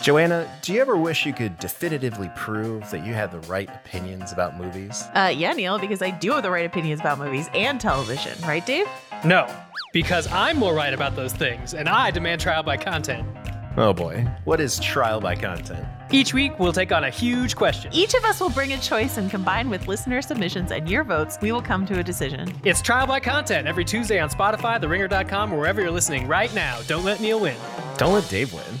Joanna, do you ever wish you could definitively prove that you had the right opinions about movies? Uh, yeah, Neil, because I do have the right opinions about movies and television, right, Dave? No, because I'm more right about those things, and I demand trial by content. Oh boy, what is trial by content? Each week, we'll take on a huge question. Each of us will bring a choice, and combined with listener submissions and your votes, we will come to a decision. It's trial by content every Tuesday on Spotify, TheRinger.com, or wherever you're listening right now. Don't let Neil win. Don't let Dave win.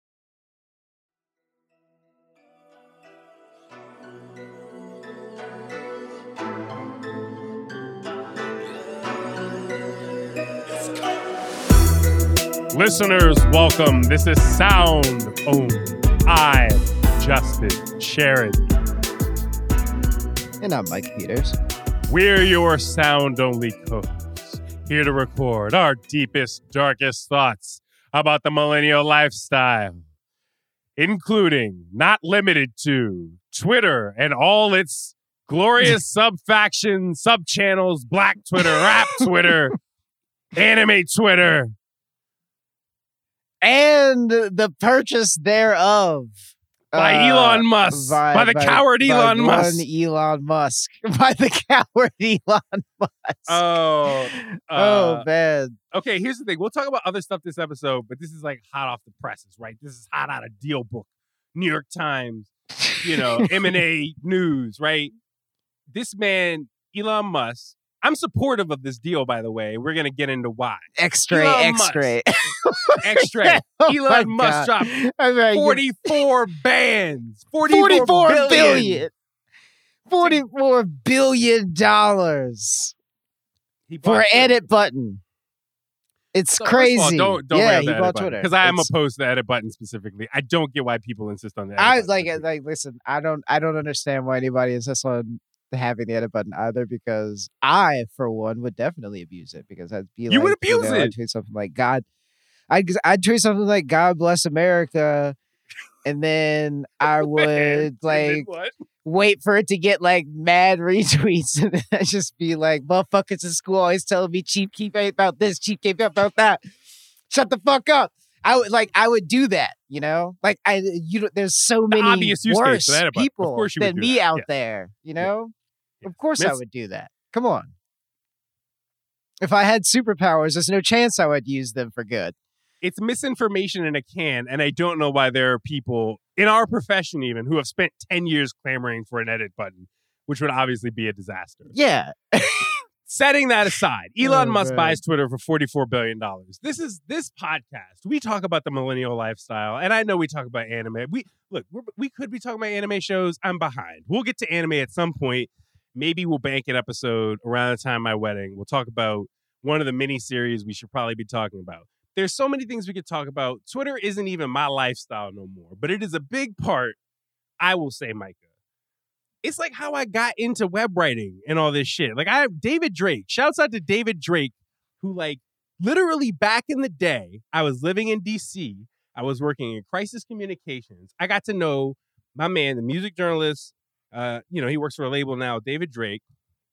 Listeners, welcome. This is Sound Only. I'm Justin Charity. And I'm Micah Peters. We're your sound only coaches, here to record our deepest, darkest thoughts about the millennial lifestyle, including, not limited to, Twitter and all its glorious sub factions, sub channels, Black Twitter, Rap Twitter, Anime Twitter. And the purchase thereof. By Uh, Elon Musk. By, the coward by Elon one Musk. Elon Musk. By the coward Elon Musk. Oh, oh uh, man. okay. Here's the thing. We'll talk about other stuff this episode, but this is like hot off the presses, right? This is hot out of DealBook, New York Times, you know, M and A News, right? This man, Elon Musk. I'm supportive of this deal, by the way. We're gonna get into why. X-ray, Elon. X-ray. X-ray. Oh Elon Musk dropped I 44 bands. 44, 44 billion. billion. 44 billion dollars for Twitter. edit button. It's So, of all, crazy. don't don't yeah, he bought Twitter. because I am It's- opposed to the edit button specifically. I don't get why people insist on that. I button like like listen. I don't I don't understand why anybody insists on having the edit button either. Because I, for one, would definitely abuse it because I'd be like, You like, would abuse know, it. I'd tweet something like God. I'd I'd tweet something like God bless America, and then I would like wait for it to get like mad retweets, and then I just be like, motherfuckers in school always telling me cheap keep about this, cheap keep about that. Shut the fuck up. I would like I would do that, you know. Like I, you know, there's so The many obvious worse but of people course you than me that. out Yeah. there, you know. Of course, I would do that. Come on. If I had superpowers, there's no chance I would use them for good. it's misinformation in a can, and I don't know why there are people in our profession even who have spent ten years clamoring for an edit button, which would obviously be a disaster. Yeah, Setting that aside, Elon Oh, Musk buys Twitter for forty-four billion dollars. This is this podcast. We talk about the millennial lifestyle, and I know we talk about anime. We look, we're, we could be talking about anime shows. I'm behind. We'll get to anime at some point. Maybe we'll bank an episode around the time my wedding. We'll talk about one of the mini series we should probably be talking about. There's so many things we could talk about. Twitter isn't even my lifestyle no more, but it is a big part. I will say, Micah it's like how I got into web writing and all this shit. Like I have David Drake. Shouts out to David Drake, who like literally back in the day, I was living in DC. I was working in crisis communications. I got to know my man, the music journalist. Uh, you know, he works for a label now, David Drake.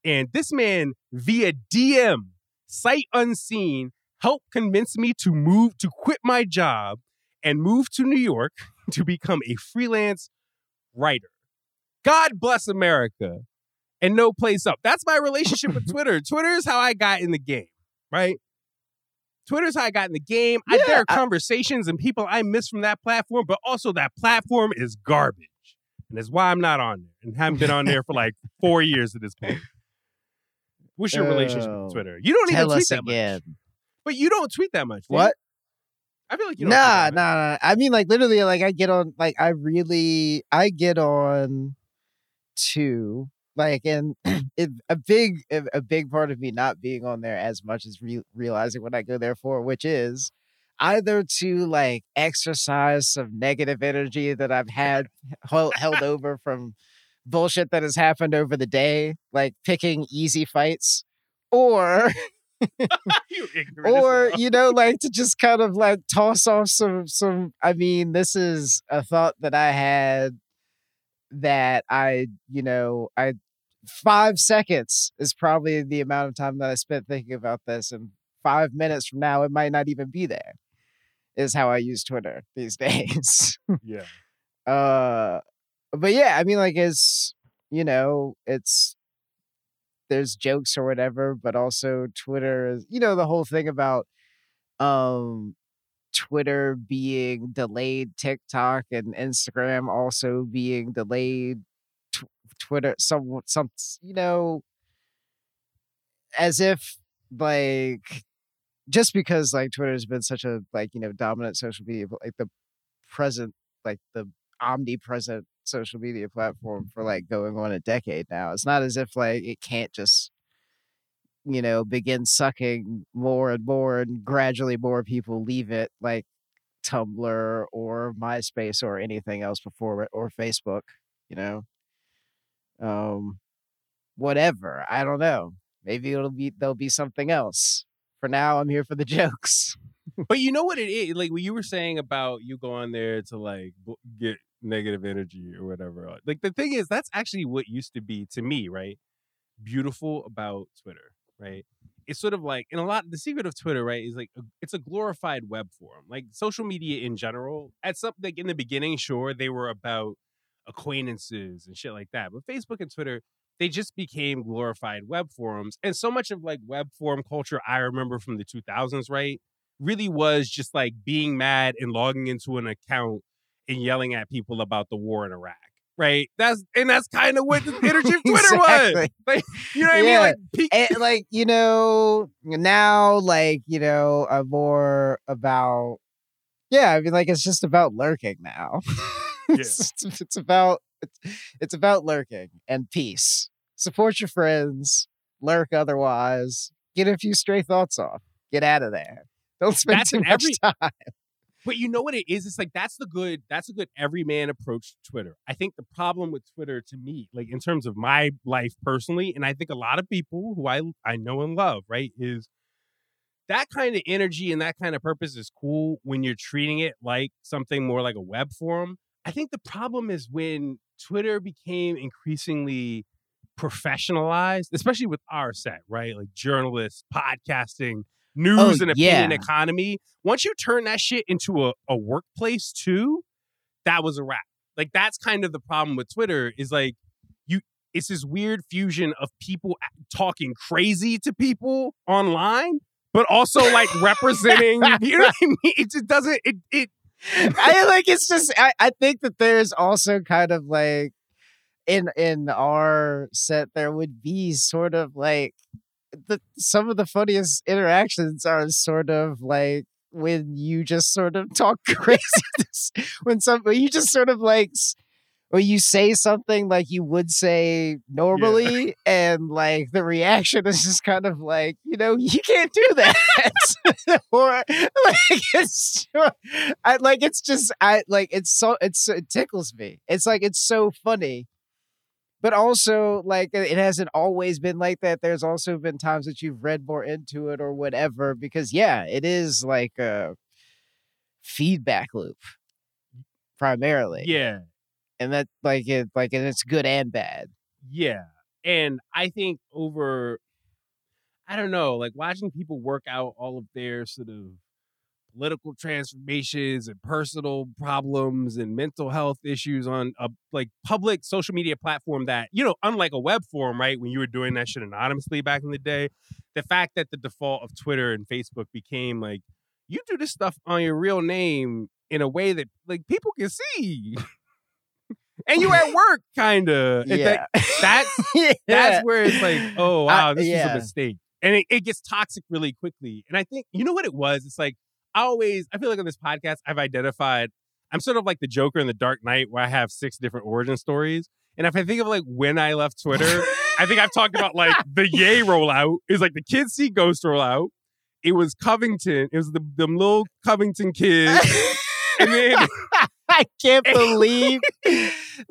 And this man, via DM, sight unseen, helped convince me to move, to quit my job and move to New York to become a freelance writer. God bless America and no place up. That's my relationship with Twitter. Twitter is how I got in the game, right? Twitter's how I got in the game. I, there are I- conversations and people I miss from that platform, but also that platform is garbage. And that's why I'm not on there and haven't been on there for like four years at this point. What's your relationship Oh. with Twitter? You don't even tweet us that again. much. But you don't tweet that much. What? I feel like you don't. Nah, nah, nah. I mean, like literally, like I get on, like I really, I get on to like, and it, a big, a a big part of me not being on there as much as re- realizing what I go there for, which is either to like exercise some negative energy that I've had held, held over from bullshit that has happened over the day, like picking easy fights, or you or you know like to just kind of like toss off some some i mean this is a thought that i had that i you know i five seconds is probably the amount of time that i spent thinking about this and five minutes from now it might not even be there is how i use twitter these days yeah. uh but yeah i mean like it's you know it's there's jokes or whatever but also twitter is you know the whole thing about um twitter being delayed tiktok and instagram also being delayed tw- twitter some some you know as if like just because like twitter's been such a like you know dominant social media like the present like the omnipresent social media platform for like going on a decade now. It's not as if like it can't just you know begin sucking more and more and gradually more people leave it like Tumblr or MySpace or anything else before it or Facebook, you know. Um whatever. I don't know. Maybe it'll be there'll be something else. For now I'm here for the jokes. But you know what it is? Like what you were saying about you going there to like get negative energy or whatever. uh, Like the thing is, that's actually what used to be to me, right? Beautiful about Twitter, right? It's sort of like, and a lot. The secret of Twitter, right, is like it's a glorified web forum. Like social media in general, at some like in the beginning, sure, they were about acquaintances and shit like that. But Facebook and Twitter, they just became glorified web forums. And so much of like web forum culture I remember from the 2000s, right? really was just like being mad and logging into an account and yelling at people about the war in Iraq. Right. That's and that's kind of what the energy of Twitter was. Like, you know what I mean? Like and like you know now like you know i'm more about yeah i mean like it's just about lurking now it's, it's, it's about it's, it's about lurking and peace support your friends lurk otherwise get a few stray thoughts off get out of there don't spend That's too much every- time But you know what it is? It's like that's the good that's a good everyman approach to Twitter. I think the problem with Twitter to me, like in terms of my life personally, and I think a lot of people who I I know and love, right, is that kind of energy and that kind of purpose is cool when you're treating it like something more like a web forum. I think the problem is when Twitter became increasingly professionalized, especially with our set, right? Like journalists, podcasting, oh, news Oh, and opinion yeah. economy. Once you turn that shit into a, a workplace too, that was a wrap. Like that's kind of the problem with Twitter is like you it's this weird fusion of people talking crazy to people online, but also like representing, you know what I mean? It just doesn't it it I like it's just I, I think that there's also kind of like in in our set there would be sort of like the some of the funniest interactions are sort of like when you just sort of talk crazy when some you just sort of like when you say something like you would say normally and like the reaction is just kind of like you know you can't do that or like it's I like it's just I like it's so it's it tickles me. It's like it's so funny. But also like it hasn't always been like that. There's also been times that you've read more into it or whatever because yeah, it is like a feedback loop primarily. yeah. And that like it like and it's good and bad. Yeah. And I think over I don't know, like watching people work out all of their sort of political transformations and personal problems and mental health issues on a like public social media platform that you know unlike a web forum right when you were doing that shit anonymously back in the day the fact that the default of twitter and facebook became like you do this stuff on your real name in a way that like people can see and you at work kind of Yeah. that's yeah. that's where it's like, oh wow, this is yeah. a mistake, and it, it gets toxic really quickly. And I think you know what it was. It's like I always, I feel like on this podcast, I've identified. I'm sort of like the Joker in the Dark Knight, where I have six different origin stories. And if I think of like when I left Twitter, I think I've talked about like the Yay rollout. It was like the Kids See Ghost rollout. It was Covington. It was the them little Covington kids. and then I can't believe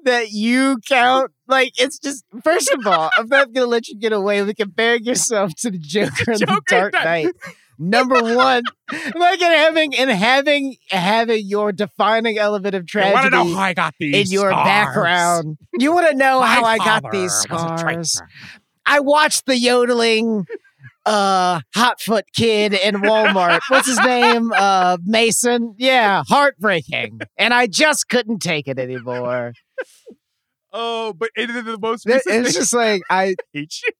that you count. Like, it's just, first of all, I'm not going to let you get away with comparing yourself to the Joker in the Joker Dark Dark- Knight. Number one, like, and having, and having, having your defining element of I want to know tragedy how I got in your scars. background. You want to know My how I got these was a traitor. scars. I watched the yodeling uh hotfoot kid in Walmart. What's his name? Uh Mason. Yeah, heartbreaking. And I just couldn't take it anymore. Oh, but it, the, the most It- It's thing- just like I hate you.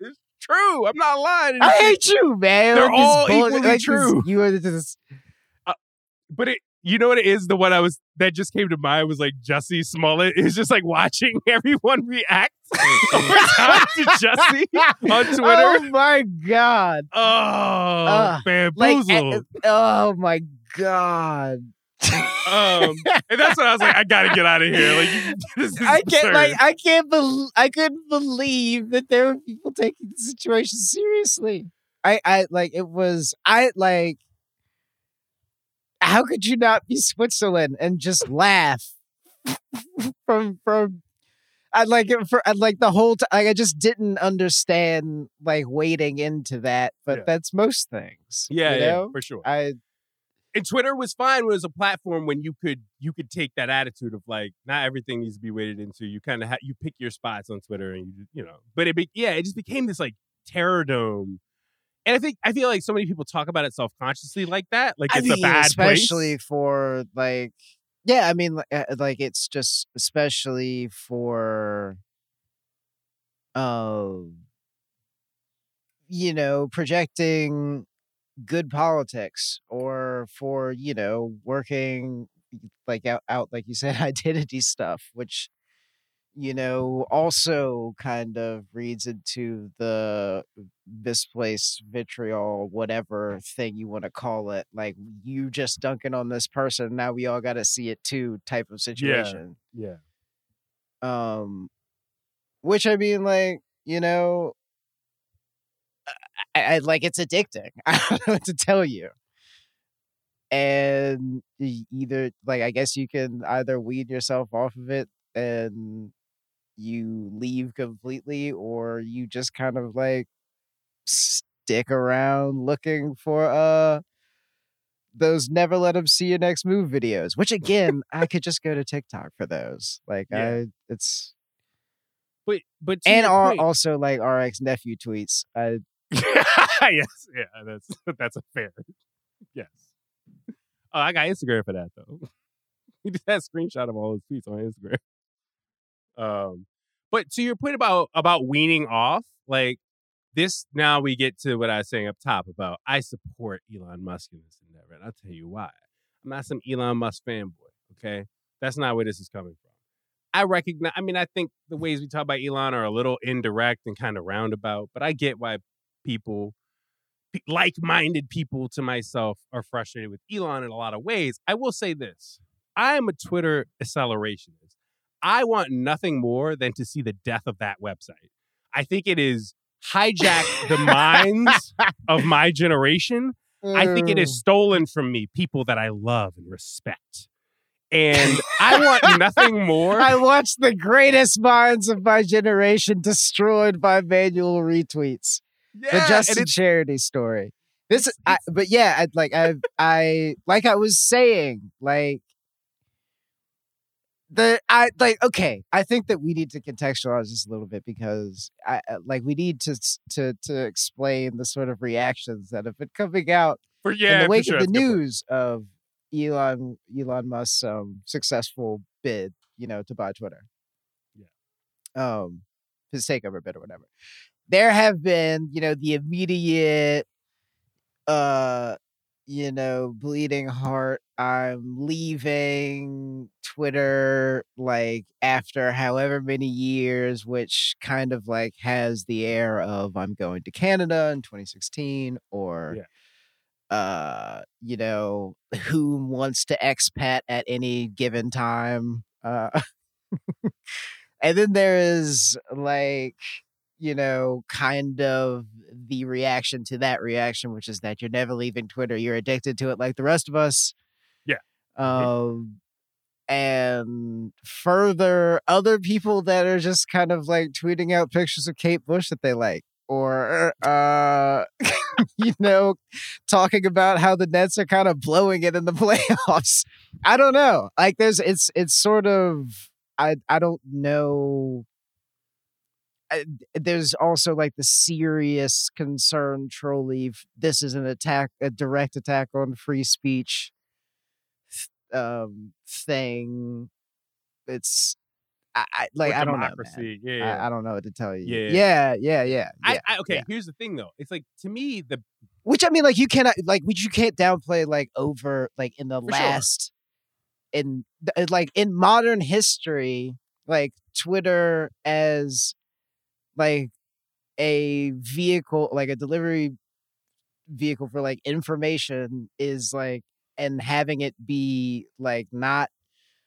it's true. I'm not lying. I hate you, man. They're Like, this all bull- equally like, this- true. You are just But it, you know what it is? The one I was that just came to mind was like Jussie Smollett is just like watching everyone react to Jussie on Twitter. Oh my god. Oh, Uh, bamboozled. uh, oh my god. um, and that's when I was like, I gotta get out of here. Like, this is I can't absurd. like I can't bel I couldn't believe that there were people taking the situation seriously. I I like it was I like how could you not be Switzerland and just laugh from from I like it for I like the whole time like I just didn't understand like wading into that, but Yeah. that's most things. yeah, you yeah, for sure. I and Twitter was fine. It was a platform when you could you could take that attitude of like not everything needs to be waded into. You kind of ha- you pick your spots on Twitter and you you know. But it be, yeah, it just became this like terror dome. And I think I feel like so many people talk about it self consciously like that, like I it's mean, a bad thing. especially place. for like yeah i mean uh, like it's just especially for um you know projecting good politics or for you know working like out, out like you said identity stuff which you know also kind of reads into the misplaced vitriol whatever thing you want to call it like you just dunking on this person now we all got to see it too type of situation Yeah, yeah. um which i mean like you know I, I like it's addicting i don't know what to tell you and either like i guess you can either weed yourself off of it and you leave completely or you just kind of like stick around looking for uh those never let them see your next move videos which again i could just go to tiktok for those like Yeah. i it's but but and also like rx nephew tweets i yes, yeah, that's that's a fair. Yes. Oh, I got Instagram for that though. He just had a screenshot of all his tweets on Instagram. Um, but to your point about about weaning off, like this, now we get to what I was saying up top about I support Elon Musk in this endeavor, and I'll tell you why. I'm not some Elon Musk fanboy. Okay, that's not where this is coming from. I recognize. I mean, I think the ways we talk about Elon are a little indirect and kind of roundabout, but I get why people, like-minded people to myself, are frustrated with Elon in a lot of ways. I will say this: I am a Twitter accelerationist. I want nothing more than to see the death of that website. I think it is hijacked the minds of my generation. I think it is mm. stolen from me people that I love and respect. And I want nothing more. I watched the greatest minds of my generation destroyed by manual retweets. Yeah, the Justin Charity story. This, I, but yeah, I, like I, I, like I was saying, like the, I like okay. I think that we need to contextualize this a little bit because I I- like we need to to to explain the sort of reactions that have been coming out For yeah, in the wake sure, of the news of Elon Elon Musk's um, successful bid, you know, to buy Twitter. Yeah. Um, his takeover bid or whatever. There have been, you know, the immediate, uh, you know, bleeding heart. I'm leaving Twitter like after however many years, which kind of like has the air of I'm going to Canada in 2016 or Yeah. uh you know who wants to expat at any given time uh and then there is like you know kind of the reaction to that reaction which is that you're never leaving twitter you're addicted to it like the rest of us. Yeah. um and further other people that are just kind of like tweeting out pictures of kate bush that they like or uh you know talking about how the nets are kind of blowing it in the playoffs. I don't know. Like there's it's it's sort of i i don't know I, there's also like the serious concern trolley f- this is an attack a direct attack on free speech um thing it's I, I like Or I don't know. man. Yeah, yeah. I, I don't know what to tell you. Yeah. yeah, yeah, yeah. Yeah. I okay. yeah. Here's the thing, though. It's like to me the Which I mean, like you cannot, like, which you can't downplay, like over, like in the For sure. last, in like in modern history, like Twitter as like a vehicle, like a delivery vehicle for like information is like, and having it be like not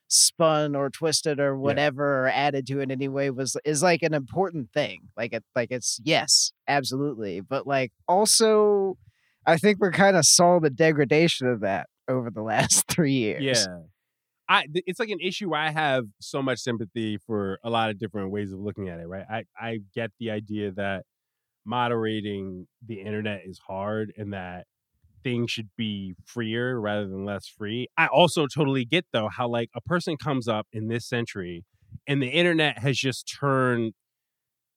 spun or twisted or whatever or added to in any way was is like an important thing. Like it like it's yes absolutely but like also i think we're kind of saw the degradation of that over the last three years. Yeah. I it's like an issue I have so much sympathy for a lot of different ways of looking at it, right? I I get the idea that moderating the internet is hard and that things should be freer rather than less free. I also totally get though how like a person comes up in this century and the internet has just turned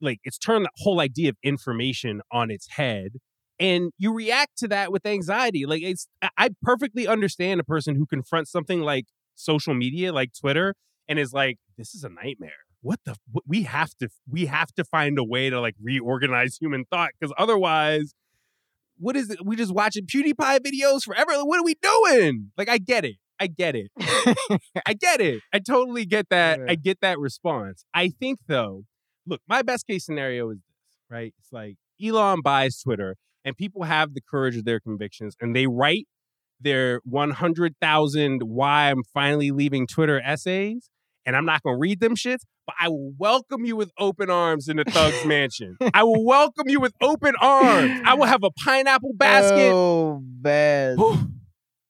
like it's turned the whole idea of information on its head and you react to that with anxiety like it's i perfectly understand a person who confronts something like social media like twitter and is like this is a nightmare. What the what, we have to we have to find a way to like reorganize human thought because otherwise what is it we just watching pewdiepie videos forever? Like, what are we doing? Like i get it i get it. I get it. I totally get that Yeah. i get that response. I think though look my best case scenario is this right? It's like elon buys twitter and people have the courage of their convictions and they write their 100,000 why I'm finally leaving Twitter essays and I'm not going to read them shits, but I will welcome you with open arms in the Thug's Mansion. I will welcome you with open arms. I will have a pineapple basket. oh man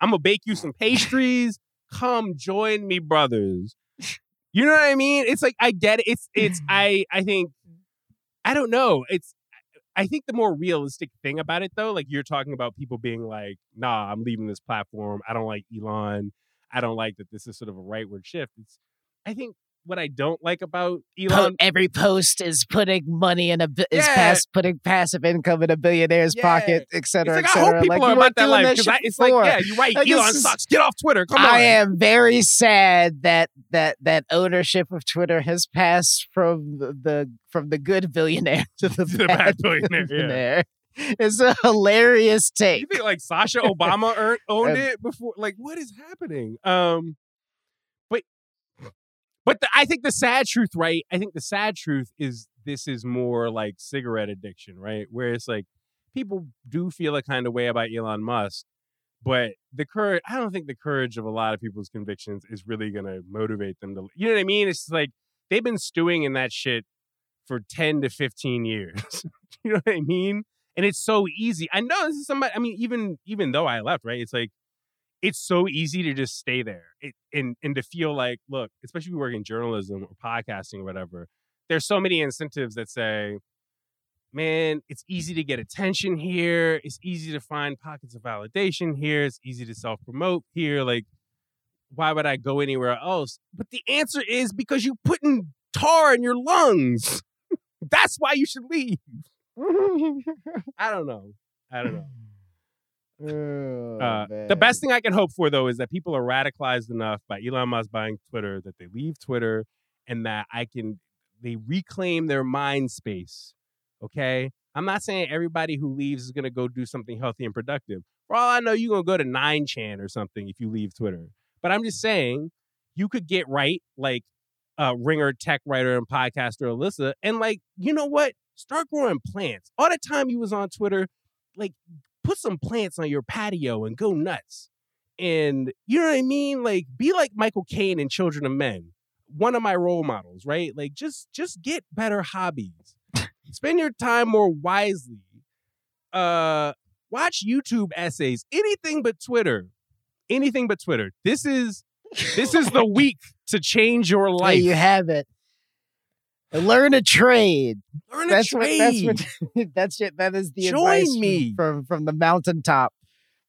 I'm going to bake you some pastries. Come join me, brothers. You know what I mean? It's like I get it. It's it's I I think I don't know. It's I think the more realistic thing about it though, like you're talking about people being like, nah, I'm leaving this platform. I don't like Elon. I don't like that this is sort of a rightward shift. It's I think what I don't like about Elon every post is putting money in a bi- is Yeah. pass putting passive income in a billionaire's Yeah. pocket, et it's like et I hope people like, are about that doing life that because shit it's like, yeah, you're right. Like, Elon is- sucks. Get off Twitter. Come on. I am very sad that that that ownership of Twitter has passed from the, from the good billionaire to the, To the bad, bad billionaire, yeah. It's a hilarious take. You think like Sasha Obama earned, owned it before? Like, what is happening? Um, but the, I think the sad truth, right? I think the sad truth is this is more like cigarette addiction, right? Where it's like people do feel a kind of way about Elon Musk, but the courage. I don't think the courage of a lot of people's convictions is really going to motivate them to. You know what I mean? It's like they've been stewing in that shit for ten to fifteen years. you know what I mean? and it's so easy. I know this is somebody. I mean, even even though I left, right? It's like it's so easy to just stay there it, and and to feel like, look, especially if you work in journalism or podcasting or whatever. There's so many incentives that say, man, it's easy to get attention here. It's easy to find pockets of validation here. It's easy to self promote here. Like, why would I go anywhere else? But the answer is because you putting tar in your lungs. That's why you should leave. Mm-hmm. I don't know. I don't know. Oh, Uh, the best thing I can hope for though is that people are radicalized enough by Elon Musk buying Twitter that they leave Twitter and that I can they reclaim their mind space. Okay, I'm not saying everybody who leaves is gonna go do something healthy and productive. For all I know, you're gonna go to Nine Chan or something if you leave Twitter. But I'm just saying you could get right like uh, ringer tech writer and podcaster Alyssa, and like you know what, start growing plants. All the time you was on Twitter, like put some plants on your patio and go nuts. And you know what I mean? Like be like Michael Caine in Children of Men. One of my role models, right? Like just just get better hobbies. Spend your time more wisely. Uh watch YouTube essays. Anything but Twitter. Anything but Twitter. This is this is the week to change your There life. you have it. Learn a trade. Learn a That's trade. what. That's what. That's it. That is the Join advice from- me. from from the mountaintop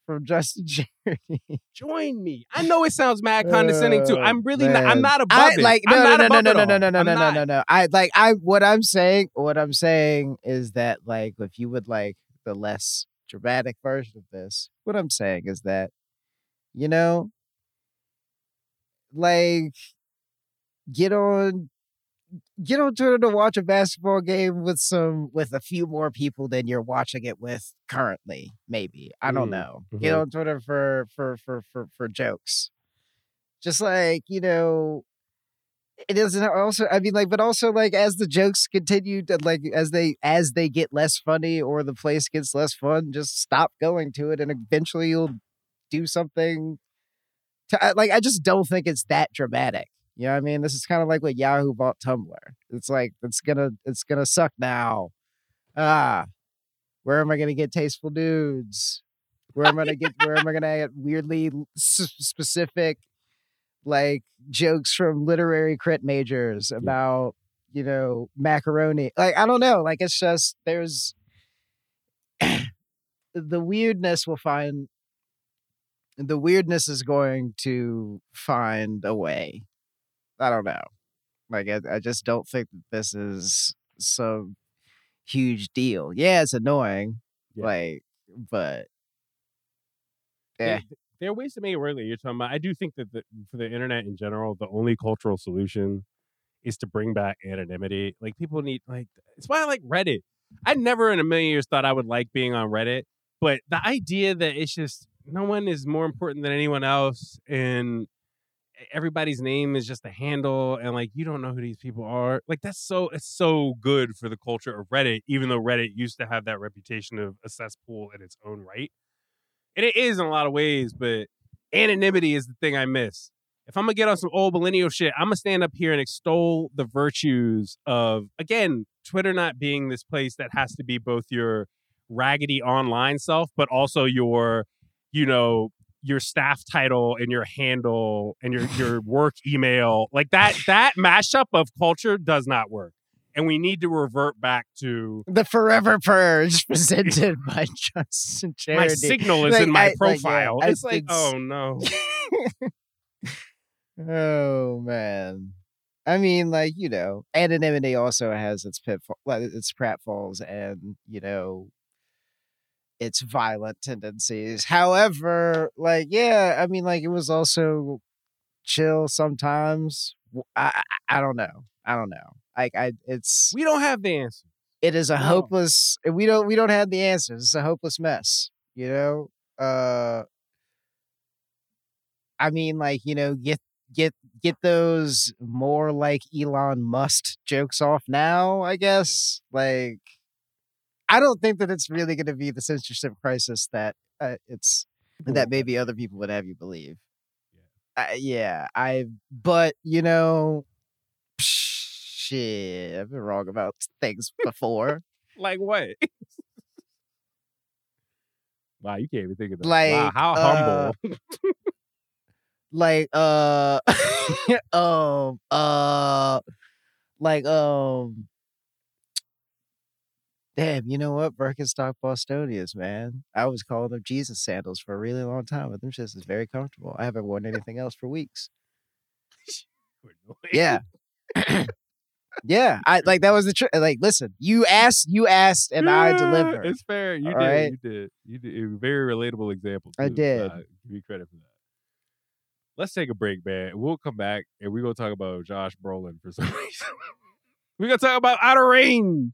from Justin Charity. Join me. I know it sounds mad oh, condescending too. Oh, I'm really not. I'm not above I it. like I'm no not no no no no no no no no no no no. I like I what I'm saying. What I'm saying is that like if you would like the less dramatic version of this, what I'm saying is that you know, like get on get on Twitter to watch a basketball game with some with a few more people than you're watching it with currently. Maybe I don't Mm, know. Get mhm. on Twitter for for for for for jokes. Just like you know, it doesn't also. I mean, like, but also like as the jokes continue to like as they as they get less funny or the place gets less fun, just stop going to it, and eventually you'll do something. To, like I just don't think it's that dramatic. You know what I mean? This is kind of like what Yahoo bought Tumblr. It's like it's gonna it's gonna suck now. Ah, where am I gonna get tasteful dudes? Where am I gonna get? Where am I gonna get weirdly specific, like jokes from literary crit majors about you know macaroni? Like I don't know. Like it's just there's the weirdness will find the weirdness is going to find a way. I don't know. Like I, I just don't think that this is some huge deal. Yeah, it's annoying. Yeah. Like, but There- yeah, there are ways to make it work. Like you're talking about. I do think that the, for the internet in general, the only cultural solution is to bring back anonymity. Like people need like it's why I like Reddit. I never in a million years thought I would like being on Reddit, but the idea that it's just no one is more important than anyone else and everybody's name is just a handle and like you don't know who these people are. Like that's so it's so good for the culture of Reddit, even though Reddit used to have that reputation of a cesspool in its own right. And it is in a lot of ways, but anonymity is the thing I miss. If I'm gonna get on some old millennial shit, I'm gonna stand up here and extol the virtues of again, Twitter not being this place that has to be both your raggedy online self, but also your, you know, your staff title and your handle and your your work email. Like that that mashup of culture does not work. And we need to revert back to the Forever Purge presented by Justin Charity. my signal is Like, in my I- like, yeah, profile. I- it's like, it's- oh no. oh man. I mean, like you know, anonymity also has its pitfall, its pratfalls, and you know, its violent tendencies. However, like yeah, I mean, like it was also chill sometimes. I I don't know. I don't know. Like I, it's We don't have the answer. it is a No. hopeless we don't we don't have the answers it's a hopeless mess you know uh i mean like you know get get get those more like elon musk jokes off now i guess like i don't think that it's really going to be the censorship crisis that uh, it's that maybe other people would have you believe uh, yeah i but you know shit i've been wrong about things before Like what? wow, you can't even think of that. wow, Like, how uh, humble. like uh um uh like um damn you know what birkenstock bostonians man i was calling them jesus sandals for a really long time but them shits is very comfortable i haven't worn anything else for weeks yeah Yeah, I like that was the truth. Like, listen, you asked, you asked, and I delivered. It's fair. You did. right. You did. You did. Was a very relatable example. I did. Uh, give you credit for that. Let's take a break, man. We'll come back and we're gonna talk about Josh Brolin for some reason. we're gonna talk about Outer Range.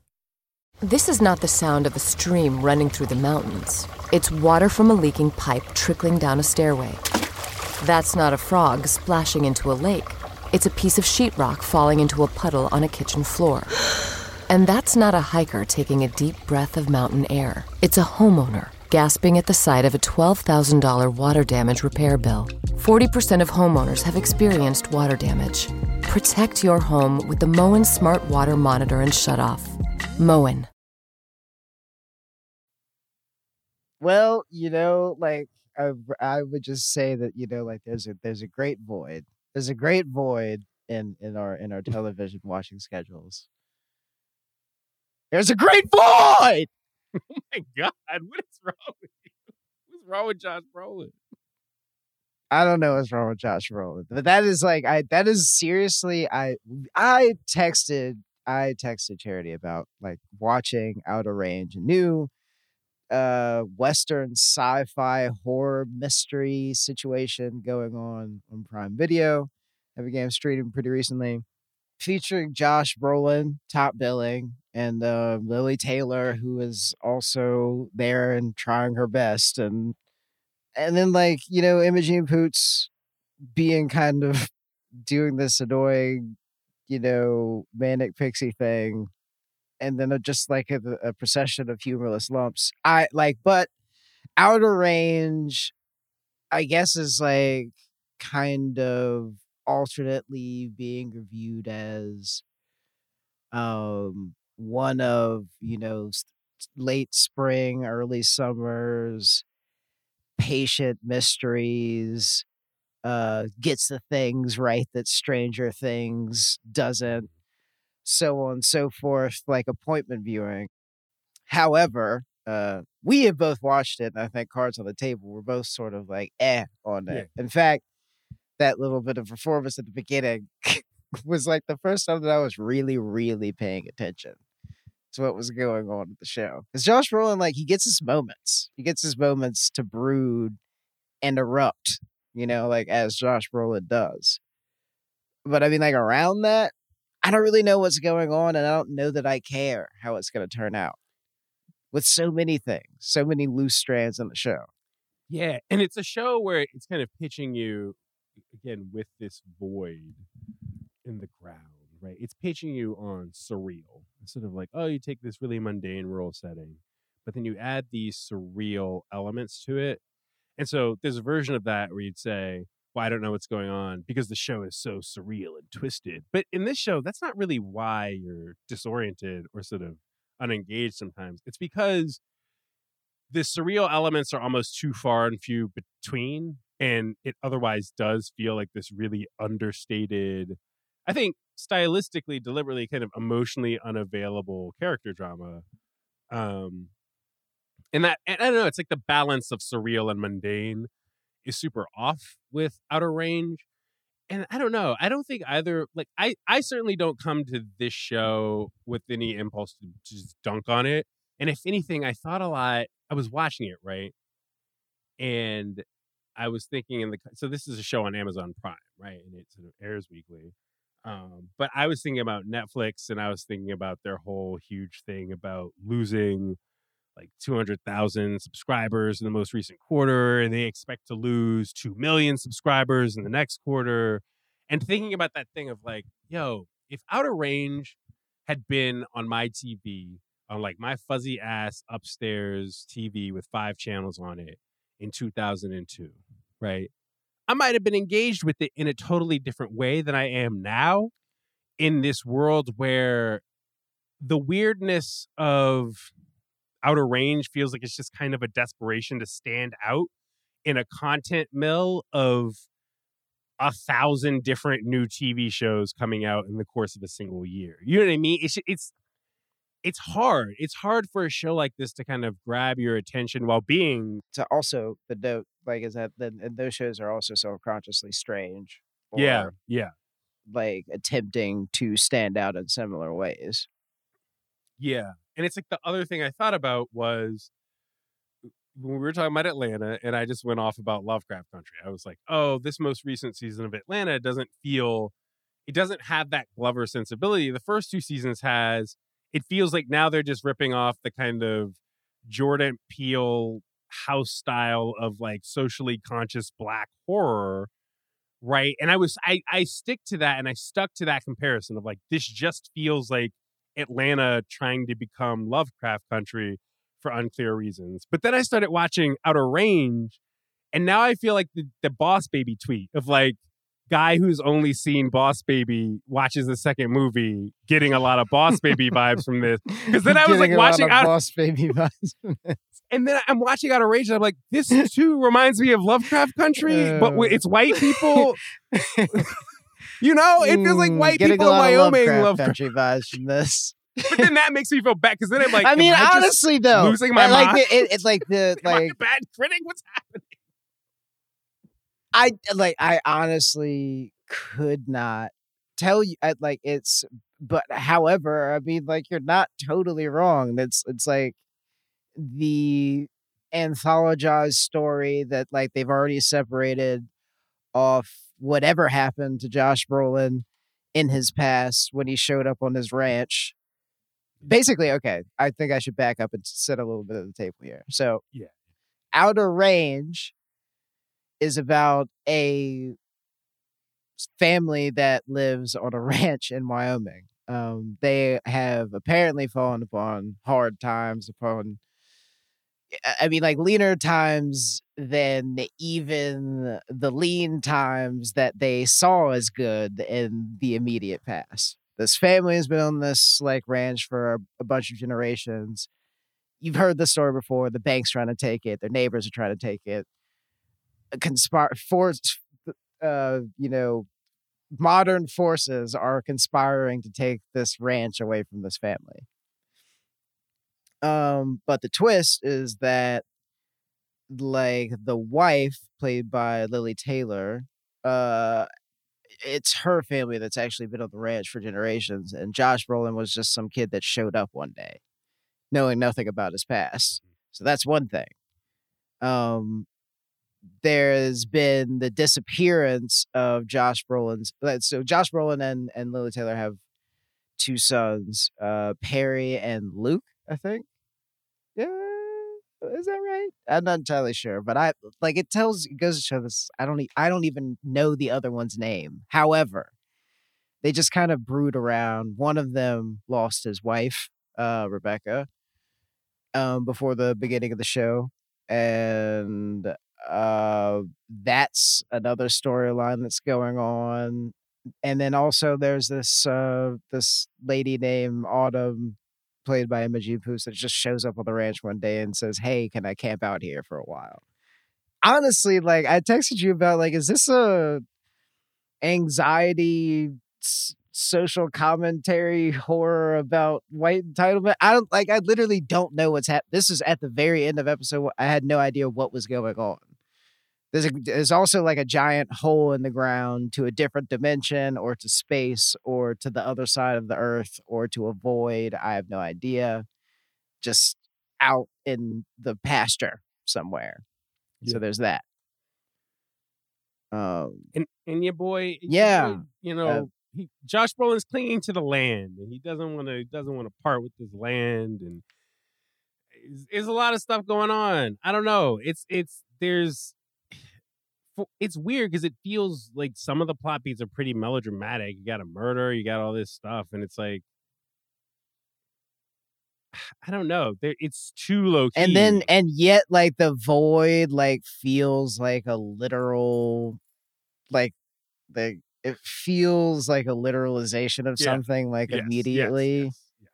This is not the sound of a stream running through the mountains. It's water from a leaking pipe trickling down a stairway. That's not a frog splashing into a lake. It's a piece of sheetrock falling into a puddle on a kitchen floor. And that's not a hiker taking a deep breath of mountain air. It's a homeowner gasping at the sight of a $12,000 water damage repair bill. 40% of homeowners have experienced water damage. Protect your home with the Moen Smart Water Monitor and Shutoff. Moen. Well, you know, like I, I would just say that you know, like there's a there's a great void. There's a great void in in our in our television watching schedules. There's a great void. Oh my God, what is wrong with you? What's wrong with Josh Brolin? I don't know what's wrong with Josh Brolin, but that is like I that is seriously I I texted I texted Charity about like watching Outer Range, a new uh western sci-fi horror mystery situation going on on Prime Video. I began streaming pretty recently, featuring Josh Brolin top billing and uh, Lili Taylor, who is also there and trying her best, and and then like you know Imogen Poots being kind of doing this annoying, you know, manic pixie thing, and then a, just like a, a procession of humorless lumps. I like, but Outer Range, I guess, is like kind of alternately being reviewed as um one of you know late spring early summers patient mysteries uh gets the things right that stranger things doesn't so on and so forth like appointment viewing however uh we have both watched it and i think cards on the table were both sort of like eh on it in fact that little bit of performance at the beginning was like the first time that i was really really paying attention to what was going on at the show. Because Josh Brolin, like, he gets his moments. He gets his moments to brood and erupt, you know, like as Josh Brolin does. But I mean, like, around that, I don't really know what's going on, and I don't know that I care how it's going to turn out. With so many things, so many loose strands in the show. Yeah, and it's a show where it's kind of pitching you again with this void in the ground, right? It's pitching you on surreal. It's sort of like, oh, you take this really mundane rural setting, but then you add these surreal elements to it. And so there's a version of that where you'd say, well, I don't know what's going on because the show is so surreal and twisted. But in this show, that's not really why you're disoriented or sort of unengaged sometimes. It's because the surreal elements are almost too far and few between and it otherwise does feel like this really understated i think stylistically, deliberately, kind of emotionally unavailable character drama. Um, and that, and I don't know, it's like the balance of surreal and mundane is super off with Outer Range. And I don't know. I don't think either. Like I, I certainly don't come to this show with any impulse to just dunk on it. And if anything, I thought a lot. I was watching it right, and I was thinking in the so this is a show on Amazon Prime, right? And it sort of airs weekly. Um, but I was thinking about Netflix, and I was thinking about their whole huge thing about losing like 200,000 subscribers in the most recent quarter, and they expect to lose 2 million subscribers in the next quarter. And thinking about that thing of like, yo, if Outer Range had been on my TV, on like my fuzzy ass upstairs TV with five channels on it in 2002, right? I might have been engaged with it in a totally different way than I am now in this world where the weirdness of outer range feels like it's just kind of a desperation to stand out in a content mill of a thousand different new TV shows coming out in the course of a single year. You know what I mean? It's it's it's hard. It's hard for a show like this to kind of grab your attention while being to also the note like is that the, those shows are also self-consciously strange yeah, yeah. like attempting to stand out in similar ways Yeah. And it's like the other thing I thought about was uh, when we were talking about Atlanta and I just went off about Lovecraft Country. I was like, "Oh, this most recent season of Atlanta doesn't feel it doesn't have that Glover sensibility. The first two seasons has it feels like now they're just ripping off the kind of Jordan Peele house style of like socially conscious black horror right and i was i i stick to that and i stuck to that comparison of like this just feels like atlanta trying to become lovecraft country for unclear reasons but then i started watching outer range and now i feel like the, the boss baby tweet of like guy who's only seen boss baby watches the second movie getting a lot of boss baby vibes from this because then i was like Getting a lot watching of out boss baby vibes from this. and then I'm watching Outer Range, and I'm like, this too reminds me of Lovecraft Country, but uh. it's white people. you know, it feels like Mm, white people in Wyoming love. country vibes from this. But then that makes me feel bad because then I'm like, I mean, just honestly, though, losing my I like the, it, it's like the I like bad critic? What's happening? I like I honestly could not tell you I, like it's but however I mean like you're not totally wrong that's it's like the anthologized story that like they've already separated off whatever happened to Josh Brolin in his past when he showed up on his ranch basically okay I think I should back up and set a little bit of the table here so Yeah. outer range is about a family that lives on a ranch in Wyoming. Um, they have apparently fallen upon hard times, upon, I- mean, like leaner times than even the lean times that they saw as good in the immediate past. This family has been on this like ranch for a, a bunch of generations. You've heard the story before. The bank's trying to take it. Their neighbors are trying to take it conspire force uh you know modern forces are conspiring to take this ranch away from this family um but the twist is that like the wife played by lili taylor uh it's her family that's actually been on the ranch for generations and josh brolin was just some kid that showed up one day knowing nothing about his past so that's one thing um there's been the disappearance of Josh Brolin's. So Josh Brolin and and Lili Taylor have two sons, uh, Perry and Luke. I think. Is that right? I'm not entirely sure, but I like it tells goes to show this. I don't. I don't even know the other one's name. However, they just kind of brood around. One of them lost his wife, uh, Rebecca, um, before the beginning of the show, and uh that's another storyline that's going on and then also there's this uh this lady named autumn played by Poots that just shows up on the ranch one day and says hey can i camp out here for a while honestly like i texted you about like is this a anxiety s- social commentary horror about white entitlement. I don't like. I literally don't know what's happening. This is at the very end of episode. I had no idea what was going on. There's a, there's also like a giant hole in the ground to a different dimension, or to space, or to the other side of the earth, or to a void. I have no idea. Just out in the pasture somewhere. So there's that. Um, and and your boy, your Yeah. boy, you know, Uh, he, Josh Brolin's clinging to the land, and he doesn't want to doesn't want to part with his land, and there's, there's a lot of stuff going on. I don't know. It's it's there's it's weird because it feels like some of the plot beats are pretty melodramatic. You got a murder, you got all this stuff, and it's like. I don't know. It's too low key. and then and yet like the void like feels like a literal like the it feels like a literalization of Yeah. something like Yes, immediately yes, yes.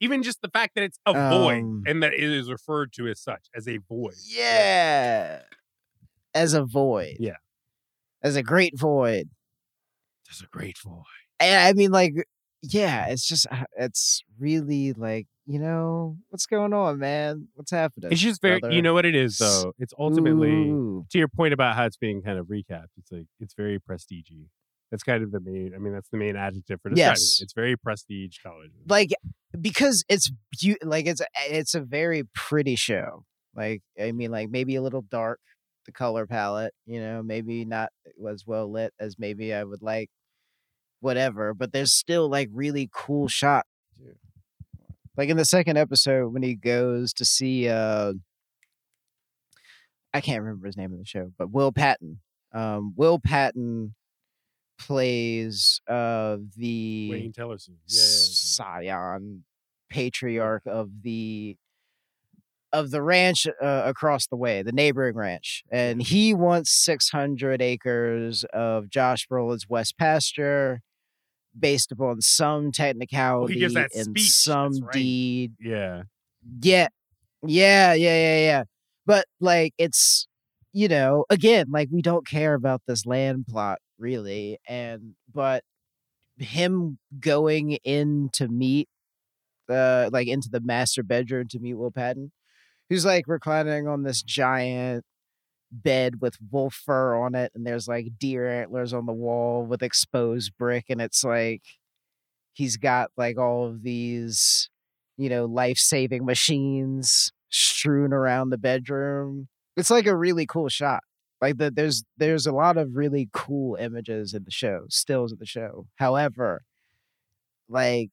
Even just the fact that it's a void Um, and that it is referred to as such as a void. yeah as a void Yeah. as a great void As a great void. and i mean like yeah it's just uh, it's really like you know what's going on man what's happening It's just very, brother? you know what it is though. It's ultimately Ooh. to your point about how it's being kind of recapped. It's like it's very prestigey. That's kind of the main. I mean, that's the main adjective for describing Yes. it. It's very prestige college, like because it's beau- like it's it's a very pretty show like i mean like maybe a little dark the color palette you know maybe not as well lit as maybe i would like whatever but there's still like really cool shot like in the second episode when he goes to see uh i can't remember his name in the show but will patton um will patton plays uh the Wayne Tillerson. Yeah, yeah, yeah. scion patriarch of the of the ranch uh, across the way, the neighboring ranch, and he wants 600 acres of Josh Brolin's West pasture, based upon some technicality Oh, gives that and speech, some right. deed. Yeah. Yeah, yeah, yeah, yeah, yeah. But like, it's you know, again, like we don't care about this land plot really, and but him going in to meet uh like into the master bedroom to meet Will Patton, who's like reclining on this giant bed with wolf fur on it, and there's like deer antlers on the wall with exposed brick, and it's like he's got like all of these, you know, life saving machines strewn around the bedroom. It's like a really cool shot. Like the, there's there's a lot of really cool images in the show, stills of the show. However, like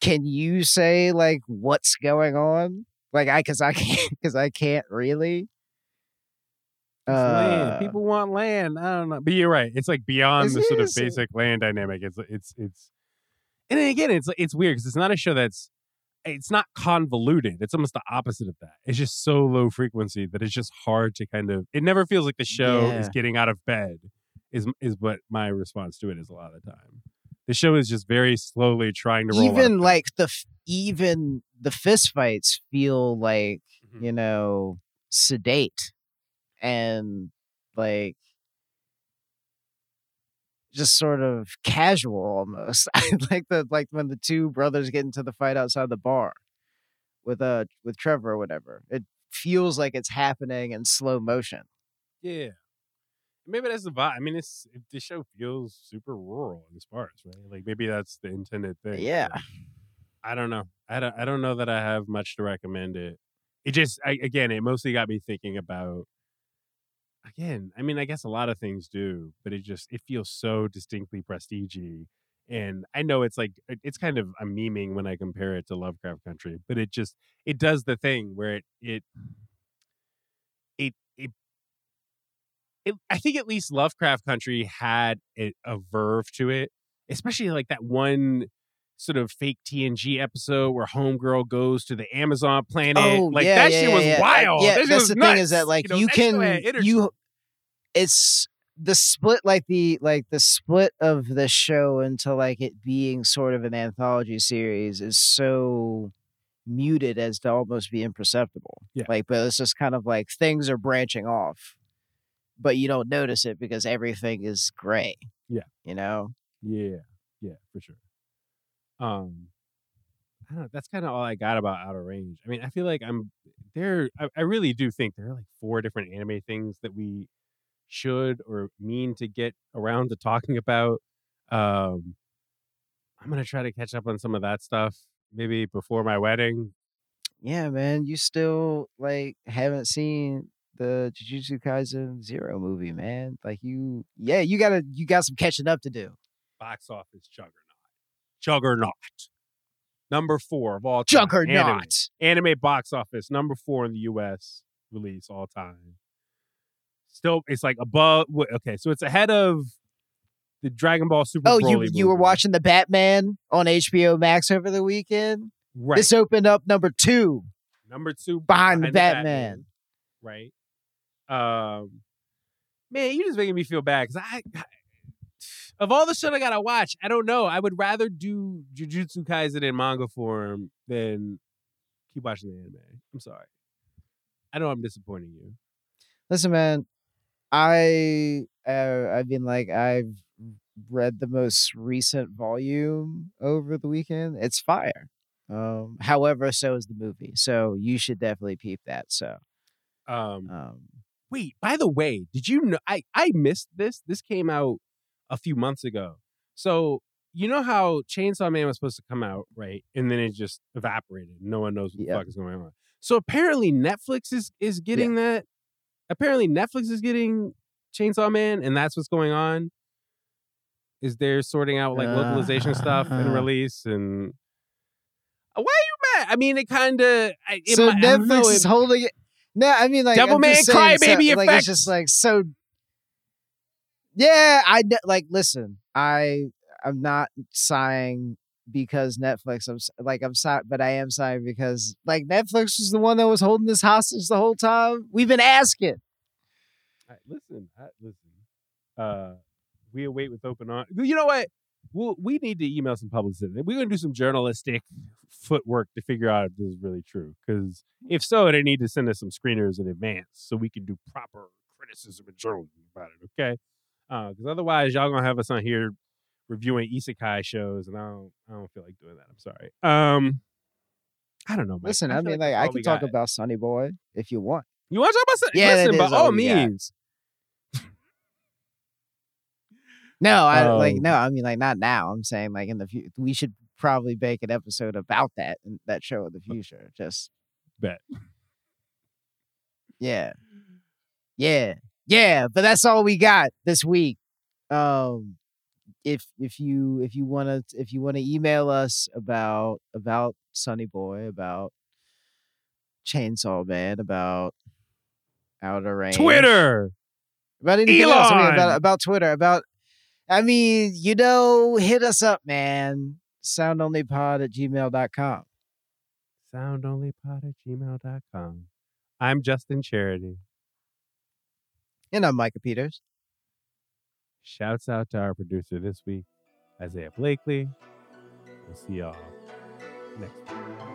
can you say like what's going on? Like I cuz I can't cuz I can't really. Uh, People want land. I don't know, but you're right. It's like beyond the sort of basic land dynamic. It's it's it's, and then again, it's it's weird because it's not a show that's it's not convoluted. It's almost the opposite of that. It's just so low frequency that it's just hard to kind of. It never feels like the show is getting out of bed. Is is what my response to it is a lot of the time. The show is just very slowly trying to roll. even like the even the fist fights feel like Mhm. you know sedate and like just sort of casual almost I like the like when the two brothers get into the fight outside the bar with uh with Trevor or whatever it feels like it's happening in slow motion Yeah. Maybe that's the vibe. I mean, it's it, the show feels super rural in parts, right? Like maybe that's the intended thing. Yeah. I don't know. I don't. I don't know that I have much to recommend it. It just, I, again, it mostly got me thinking about. Again, I mean, I guess a lot of things do, but it just it feels so distinctly prestigey, and I know it's like it's kind of I'm memeing when I compare it to Lovecraft Country, but it just it does the thing where it it it it it, I think at least Lovecraft Country had a, a verve to it, especially like that one sort of fake TNG episode where Homegirl goes to the Amazon planet. Oh, like yeah, that yeah, shit yeah, was yeah. Uh, wild. Yeah, That that's the thing is that nuts. like know, you can you it's the split like the like the split of the show into like it being sort of an anthology series is so muted as to almost be imperceptible. Yeah. Like but it's just kind of like things are branching off. But you don't notice it because everything is gray. Yeah. You know? Yeah, yeah, for sure. Um, I don't know. That's kind of all I got about Outer Range. I mean, I feel like I'm there. I, I really do think there are like four different anime things that we should or mean to get around to talking about. Um, I'm gonna try to catch up on some of that stuff maybe before my wedding. Yeah, man, you still like haven't seen the Jujutsu Kaisen Zero movie, man. Like you, yeah, you gotta, you got some catching up to do. Box office juggernaut, juggernaut, number four of all time. Juggernaut. Anime, anime box office number four in the U.S. release all time. Still, it's like above. Okay, so it's ahead of the Dragon Ball Super. Oh, you Broly you were movie. watching the Batman on HBO Max over the weekend. right? This opened up number two number two behind, the Batman. right? Um, man, you just making me feel bad because I, of all the shit I gotta watch, I don't know. I would rather do Jujutsu Kaisen in manga form than keep watching the anime. I'm sorry. I know I'm disappointing you. Listen, man, I uh, I've been like I've read the most recent volume over the weekend. It's fire. Um, however, so is the movie. So you should definitely peep that. So, Um, um, wait, by the way, did you know I I missed this? This came out a few months ago. So you know how Chainsaw Man was supposed to come out, right? And then it just evaporated. No one knows what Yeah. the fuck is going on. So apparently Netflix is is getting that. Apparently Netflix is getting Chainsaw Man, and that's what's going on. Is they're sorting out like localization stuff and Uh. release and. Why are you mad? I mean, it kind of. so Netflix is holding it. No, I mean like Devil I'm May just Cry so- Baby like it's just like so. Yeah, I like listen. I I'm not sighing because Netflix. I'm like I'm sighing, but I am sighing because like Netflix was the one that was holding this hostage the whole time. We've been asking. Listen, I, listen. Uh, we await with open arms. You know what? We'll, we need to email some publicists. We're going to do some journalistic footwork to figure out if this is really true. Because if so, they need to send us some screeners in advance so we can do proper criticism and journalism about it. Okay? Because otherwise, y'all gonna have us on here reviewing isekai shows, and I don't, I don't feel like doing that. I'm sorry. Um, I don't know. Mike. Listen, I, feel mean, like I can talk got. about Sunny Boy if you want. You want to talk about? Sun- Yeah, listen, by all all means. No, I like Um, no. I mean, like not now. I'm saying like in the future, we should probably make an episode about that in that show in the future. Just Bet. yeah, yeah, yeah. But that's all we got this week. Um, if if you if you want to if you want to email us about about Sunny Boy about Chainsaw Man about Outer Range Twitter. about anything else. I mean, Elon! about about Twitter. About I mean, you know, hit us up, man. Soundonlypod at gmail.com. soundonlypod at gmail.com. I'm Justin Charity. And I'm Micah Peters. Shouts out to our producer this week, Isaiah Blakely. We'll see y'all next week.